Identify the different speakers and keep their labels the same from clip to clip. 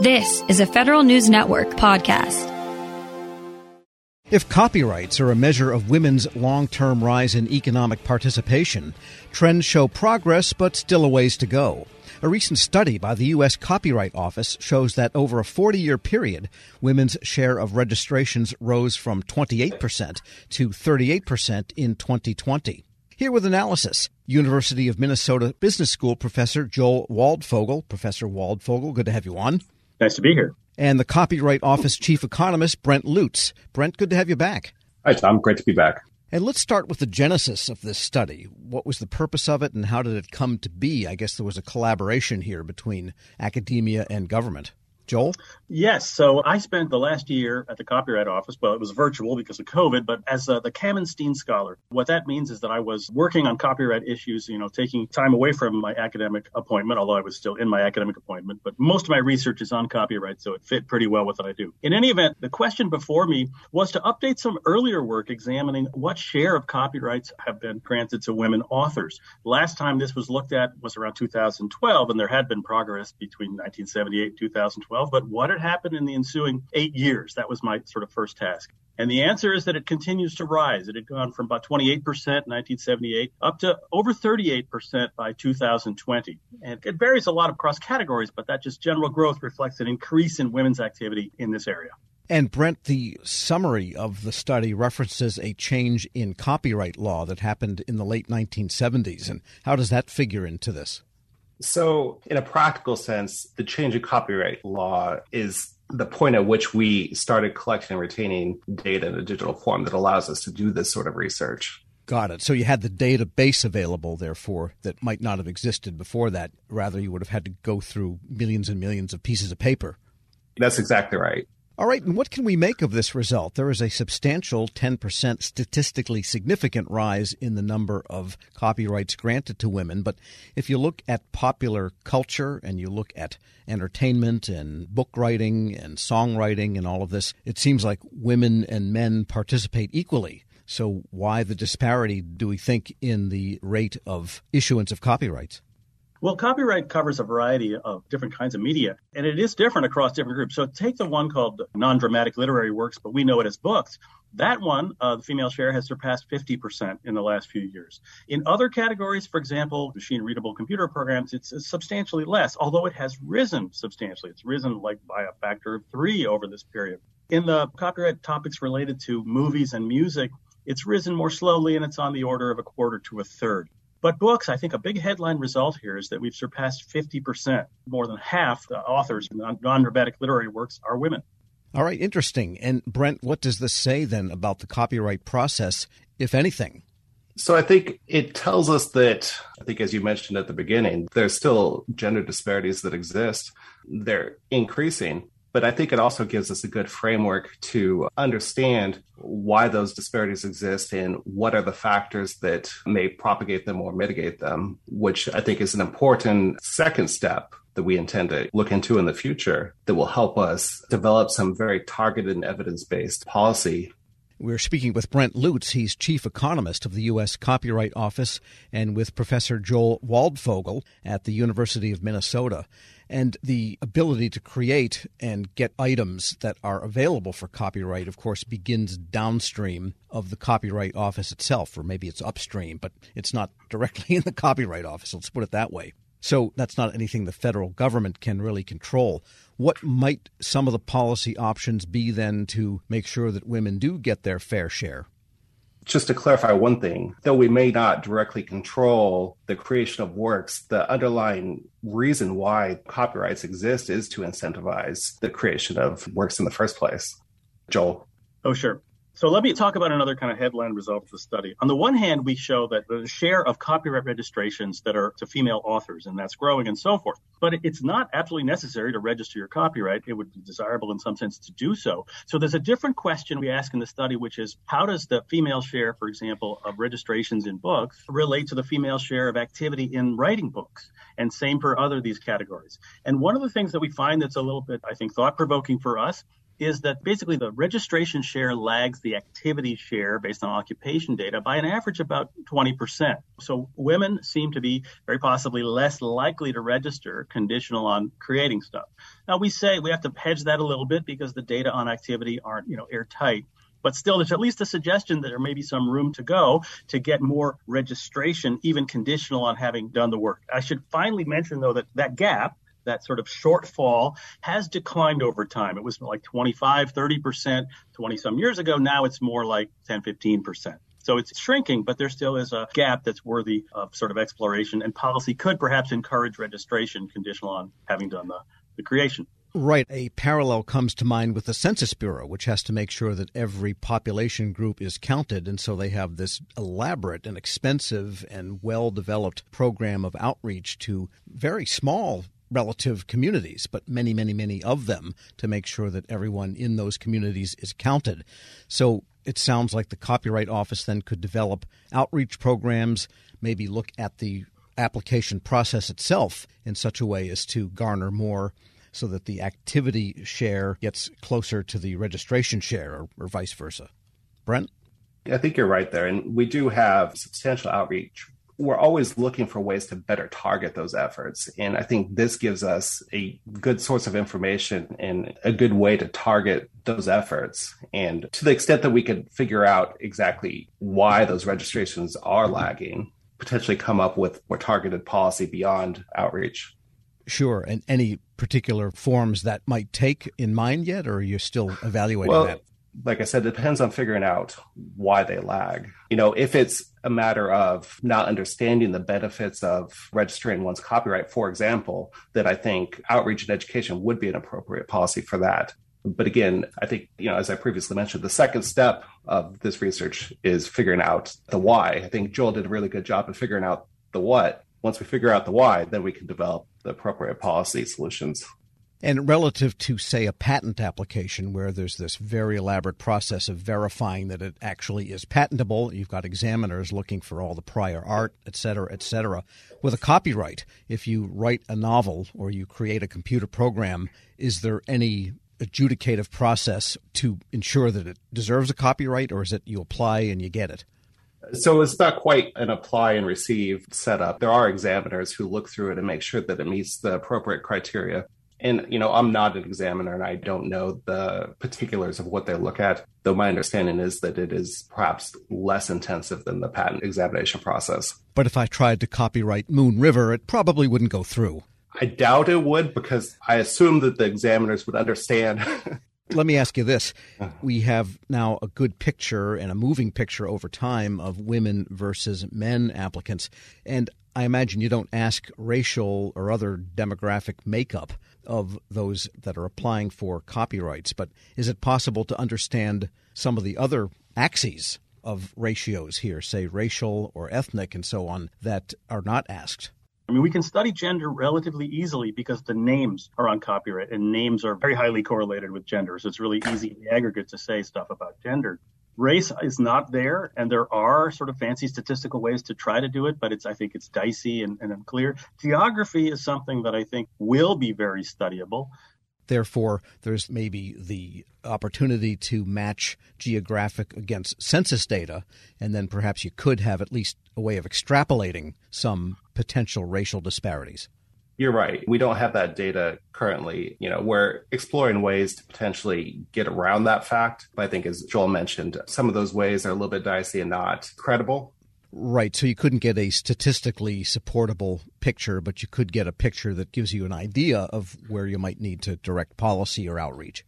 Speaker 1: This is a Federal News Network podcast.
Speaker 2: If copyrights are a measure of women's long term rise in economic participation, trends show progress but still a ways to go. A recent study by the U.S. Copyright Office shows that over a 40 year period, women's share of registrations rose from 28% to 38% in 2020. Here with analysis, University of Minnesota Business School professor Joel Waldfogel. Professor Waldfogel, good to have you on.
Speaker 3: Nice to be here.
Speaker 2: And the Copyright Office Chief Economist, Brent Lutes. Brent, good to have you back.
Speaker 3: Hi, Tom. Great to be back.
Speaker 2: And let's start with the genesis of this study. What was the purpose of it and how did it come to be? I guess there was a collaboration here between academia and government. Joel?
Speaker 3: Yes. So I spent the last year at the Copyright Office. Well, it was virtual because of COVID, but as uh, the Kaminstein Scholar. What that means is that I was working on copyright issues, you know, taking time away from my academic appointment, although I was still in my academic appointment. But most of my research is on copyright, so it fit pretty well with what I do. In any event, the question before me was to update some earlier work examining what share of copyrights have been granted to women authors. Last time this was looked at was around 2012, and there had been progress between 1978 and 2012 but what had happened in the ensuing eight years? That was my sort of first task. And the answer is that it continues to rise. It had gone from about 28% in 1978 up to over 38% by 2020. And it varies a lot across categories, but that just general growth reflects an increase in women's activity in this area.
Speaker 2: And Brent, the summary of the study references a change in copyright law that happened in the late 1970s. And how does that figure into this?
Speaker 4: So, in a practical sense, the change in copyright law is the point at which we started collecting and retaining data in a digital form that allows us to do this sort of research.
Speaker 2: Got it. So you had the database available, therefore, that might not have existed before that. Rather, you would have had to go through millions and millions of pieces of paper.
Speaker 4: That's exactly right.
Speaker 2: All right, and what can we make of this result? There is a substantial 10% statistically significant rise in the number of copyrights granted to women. But if you look at popular culture and you look at entertainment and book writing and songwriting and all of this, it seems like women and men participate equally. So, why the disparity, do we think, in the rate of issuance of copyrights?
Speaker 3: Well, copyright covers a variety of different kinds of media, and it is different across different groups. So take the one called non dramatic literary works, but we know it as books. That one, uh, the female share has surpassed 50% in the last few years. In other categories, for example, machine readable computer programs, it's, substantially less, although it has risen substantially. It's risen like by a factor of three over this period. In the copyright topics related to movies and music, it's risen more slowly and it's on the order of a quarter to a third. But books, I think a big headline result here is that we've surpassed 50%. More than half the authors in non dramatic literary works are women.
Speaker 2: All right, interesting. And Brent, what does this say then about the copyright process, if anything?
Speaker 4: So I think it tells us that, I think as you mentioned at the beginning, there's still gender disparities that exist. They're increasing, but I think it also gives us a good framework to understand why those disparities exist and what are the factors that may propagate them or mitigate them, which I think is an important second step that we intend to look into in the future that will help us develop some very targeted and evidence based policy
Speaker 2: we're speaking with Brent Lutes. He's chief economist of the U.S. Copyright Office, and with Professor Joel Waldfogel at the University of Minnesota. And the ability to create and get items that are available for copyright, of course, begins downstream of the Copyright Office itself, or maybe it's upstream, but it's not directly in the Copyright Office. Let's put it that way. So that's not anything the federal government can really control. What might some of the policy options be then to make sure that women do get their fair share?
Speaker 4: Just to clarify one thing, though we may not directly control the creation of works, the underlying reason why copyrights exist is to incentivize the creation of works in the first place. Joel.
Speaker 3: Oh, sure. So let me talk about another kind of headline result of the study. On the one hand, we show that the share of copyright registrations that are to female authors, and that's growing and so forth. But it's not absolutely necessary to register your copyright. It would be desirable in some sense to do so. So there's a different question we ask in the study, which is how does the female share, for example, of registrations in books relate to the female share of activity in writing books? And same for other these categories. And one of the things that we find that's a little bit, I think, thought provoking for us is that basically the registration share lags the activity share based on occupation data by an average about 20%. So women seem to be very possibly less likely to register conditional on creating stuff. Now we say we have to hedge that a little bit because the data on activity aren't, you know, airtight. But still, there's at least a suggestion that there may be some room to go to get more registration, even conditional on having done the work. I should finally mention, though, that that gap, that sort of shortfall has declined over time. It was like 25, 30% 20 some years ago. Now it's more like 10, 15%. So it's shrinking, but there still is a gap that's worthy of sort of exploration, and policy could perhaps encourage registration conditional on having done the, the creation.
Speaker 2: Right. A parallel comes to mind with the Census Bureau, which has to make sure that every population group is counted. And so they have this elaborate and expensive and well developed program of outreach to very small relative communities, but many, many, many of them to make sure that everyone in those communities is counted. So it sounds like the Copyright Office then could develop outreach programs, maybe look at the application process itself in such a way as to garner more so that the activity share gets closer to the registration share or, or vice versa. Brent?
Speaker 4: I think you're right there. And we do have substantial outreach. We're always looking for ways to better target those efforts. And I think this gives us a good source of information and a good way to target those efforts. And to the extent that we could figure out exactly why those registrations are lagging, potentially come up with more targeted policy beyond outreach.
Speaker 2: Sure. And any particular forms that might take in mind yet, or are you still evaluating
Speaker 4: well,
Speaker 2: that?
Speaker 4: Like I said, it depends on figuring out why they lag. You know, if it's a matter of not understanding the benefits of registering one's copyright, for example, that I think outreach and education would be an appropriate policy for that. But again, I think, you know, as I previously mentioned, the second step of this research is figuring out the why. I think Joel did a really good job of figuring out the what once we figure out the why, then we can develop the appropriate policy solutions.
Speaker 2: And relative to, say, a patent application where there's this very elaborate process of verifying that it actually is patentable, you've got examiners looking for all the prior art, et cetera, et cetera. With a copyright, if you write a novel or you create a computer program, is there any adjudicative process to ensure that it deserves a copyright, or is it you apply and you get it?
Speaker 4: So it's not quite an apply and receive setup. There are examiners who look through it and make sure that it meets the appropriate criteria. And, you know, I'm not an examiner and I don't know the particulars of what they look at, though my understanding is that it is perhaps less intensive than the patent examination process.
Speaker 2: But if I tried to copyright Moon River, it probably wouldn't go through.
Speaker 4: I doubt it would because I assume that the examiners would understand
Speaker 2: Let me ask you this. Uh-huh. We have now a good picture and a moving picture over time of women versus men applicants. And I imagine you don't ask racial or other demographic makeup of those that are applying for copyrights, but is it possible to understand some of the other axes of ratios here, say racial or ethnic and so on, that are not asked?
Speaker 3: I mean, we can study gender relatively easily because the names are on copyright and names are very highly correlated with gender. So it's really easy in the aggregate to say stuff about gender. Race is not there, and there are sort of fancy statistical ways to try to do it, but it's I think it's dicey and, and unclear. Geography is something that I think will be very studyable.
Speaker 2: Therefore, there's maybe the opportunity to match geographic against census data, and then perhaps you could have at least a way of extrapolating some potential racial disparities.
Speaker 4: You're right. We don't have that data currently. You know, we're exploring ways to potentially get around that fact. But I think, as Joel mentioned, some of those ways are a little bit dicey and not credible.
Speaker 2: Right. So you couldn't get a statistically supportable picture, but you could get a picture that gives you an idea of where you might need to direct policy or outreach.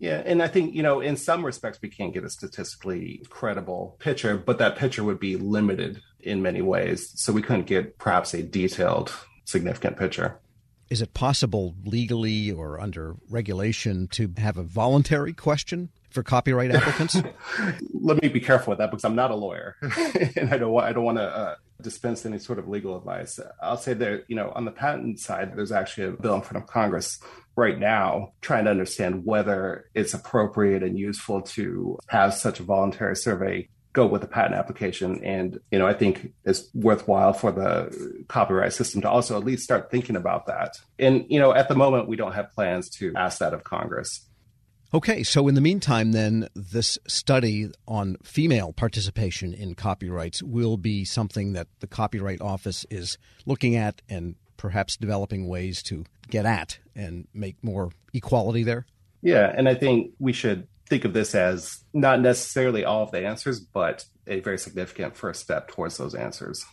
Speaker 4: Yeah, and I think, you know, in some respects, we can't get a statistically credible picture, but that picture would be limited in many ways. So we couldn't get perhaps a detailed, significant picture.
Speaker 2: Is it possible legally or under regulation to have a voluntary question for copyright applicants?
Speaker 4: Let me be careful with that because I'm not a lawyer, and I don't want I don't want to uh, dispense any sort of legal advice. I'll say that you know on the patent side, there's actually a bill in front of Congress right now trying to understand whether it's appropriate and useful to have such a voluntary survey go with the patent application. And, you know, I think it's worthwhile for the copyright system to also at least start thinking about that. And, you know, at the moment, we don't have plans to ask that of Congress.
Speaker 2: Okay, so in the meantime, then, this study on female participation in copyrights will be something that the Copyright Office is looking at and perhaps developing ways to get at and make more equality there?
Speaker 4: Yeah, and I think we should think of this as not necessarily all of the answers, but a very significant first step towards those answers.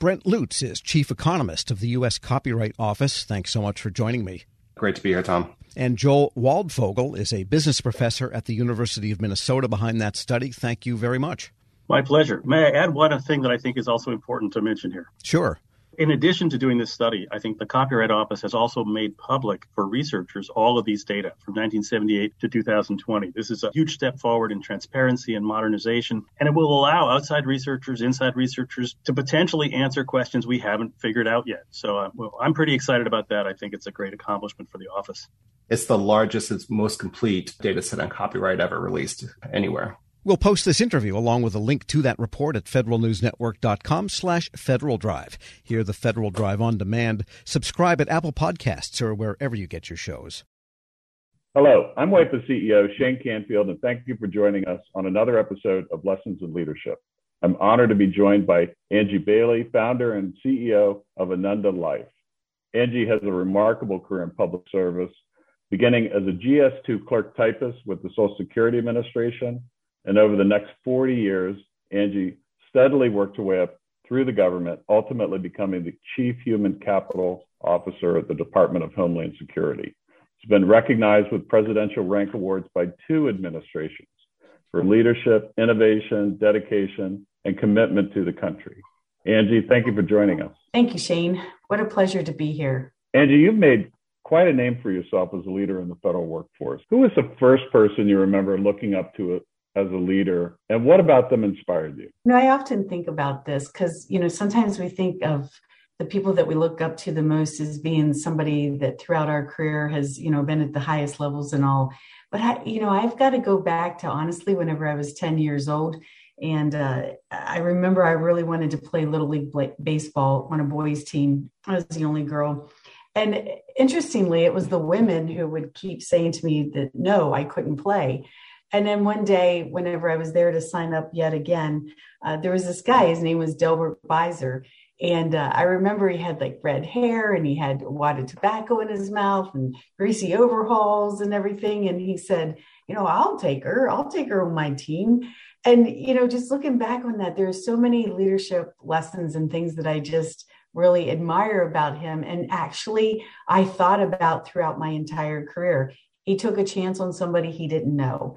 Speaker 2: Brent Lutes is chief economist of the U.S. Copyright Office. Thanks so much for joining me.
Speaker 4: Great to be here, Tom.
Speaker 2: And Joel Waldfogel is a business professor at the University of Minnesota behind that study. Thank you very much.
Speaker 3: My pleasure. May I add one thing that I think is also important to mention here?
Speaker 2: Sure.
Speaker 3: In addition to doing this study, I think the Copyright Office has also made public for researchers all of these data from 1978 to 2020. This is a huge step forward in transparency and modernization, and it will allow outside researchers, inside researchers to potentially answer questions we haven't figured out yet. So uh, well, I'm pretty excited about that. I think it's a great accomplishment for the office.
Speaker 4: It's the largest, it's most complete data set on copyright ever released anywhere.
Speaker 2: We'll post this interview along with a link to that report at federalnewsnetwork.com slash Federal Drive. Hear the Federal Drive on demand. Subscribe at Apple Podcasts or wherever you get your shows.
Speaker 5: Hello, I'm WIPA CEO Shane Canfield, and thank you for joining us on another episode of Lessons in Leadership. I'm honored to be joined by Angie Bailey, founder and CEO of Ananda Life. Angie has a remarkable career in public service, beginning as a GS2 clerk typist with the Social Security Administration and over the next 40 years, Angie steadily worked her way up through the government, ultimately becoming the Chief Human Capital Officer at the Department of Homeland Security. She's been recognized with presidential rank awards by two administrations for leadership, innovation, dedication, and commitment to the country. Angie, thank you for joining us.
Speaker 6: Thank you, Shane. What a pleasure to be here.
Speaker 5: Angie, you've made quite a name for yourself as a leader in the federal workforce. Who was the first person you remember looking up to as a leader? And what about them inspired you?
Speaker 6: You know i often think about this because you know sometimes we think of the people that we look up to the most as being somebody that throughout our career has you know been at the highest levels and all. But I, you know i've got to go back to honestly whenever i was 10 years old. And uh, i remember i really wanted to play little league baseball on a boys team. I was the only girl. And interestingly it was the women who would keep saying to me that no i couldn't play and then one day, whenever I was there to sign up yet again, uh, there was this guy. His name was Delbert Beiser. And uh, I remember he had like red hair and he had a wad of tobacco in his mouth and greasy overalls and everything. And he said, You know, I'll take her. I'll take her on my team. And, you know, just looking back on that, there's so many leadership lessons and things that I just really admire about him. And actually, I thought about throughout my entire career. He took a chance on somebody he didn't know.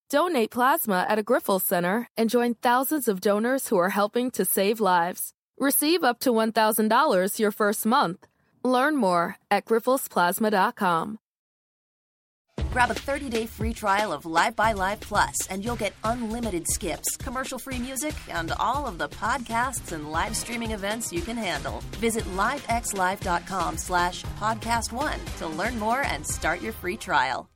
Speaker 7: Donate plasma at a Grifols Center and join thousands of donors who are helping to save lives. Receive up to $1,000 your first month. Learn more at grifolsplasma.com.
Speaker 8: Grab a 30-day free trial of Live by Live Plus, and you'll get unlimited skips, commercial-free music, and all of the podcasts and live streaming events you can handle. Visit livexlive.com slash podcast one to learn more and start your free trial.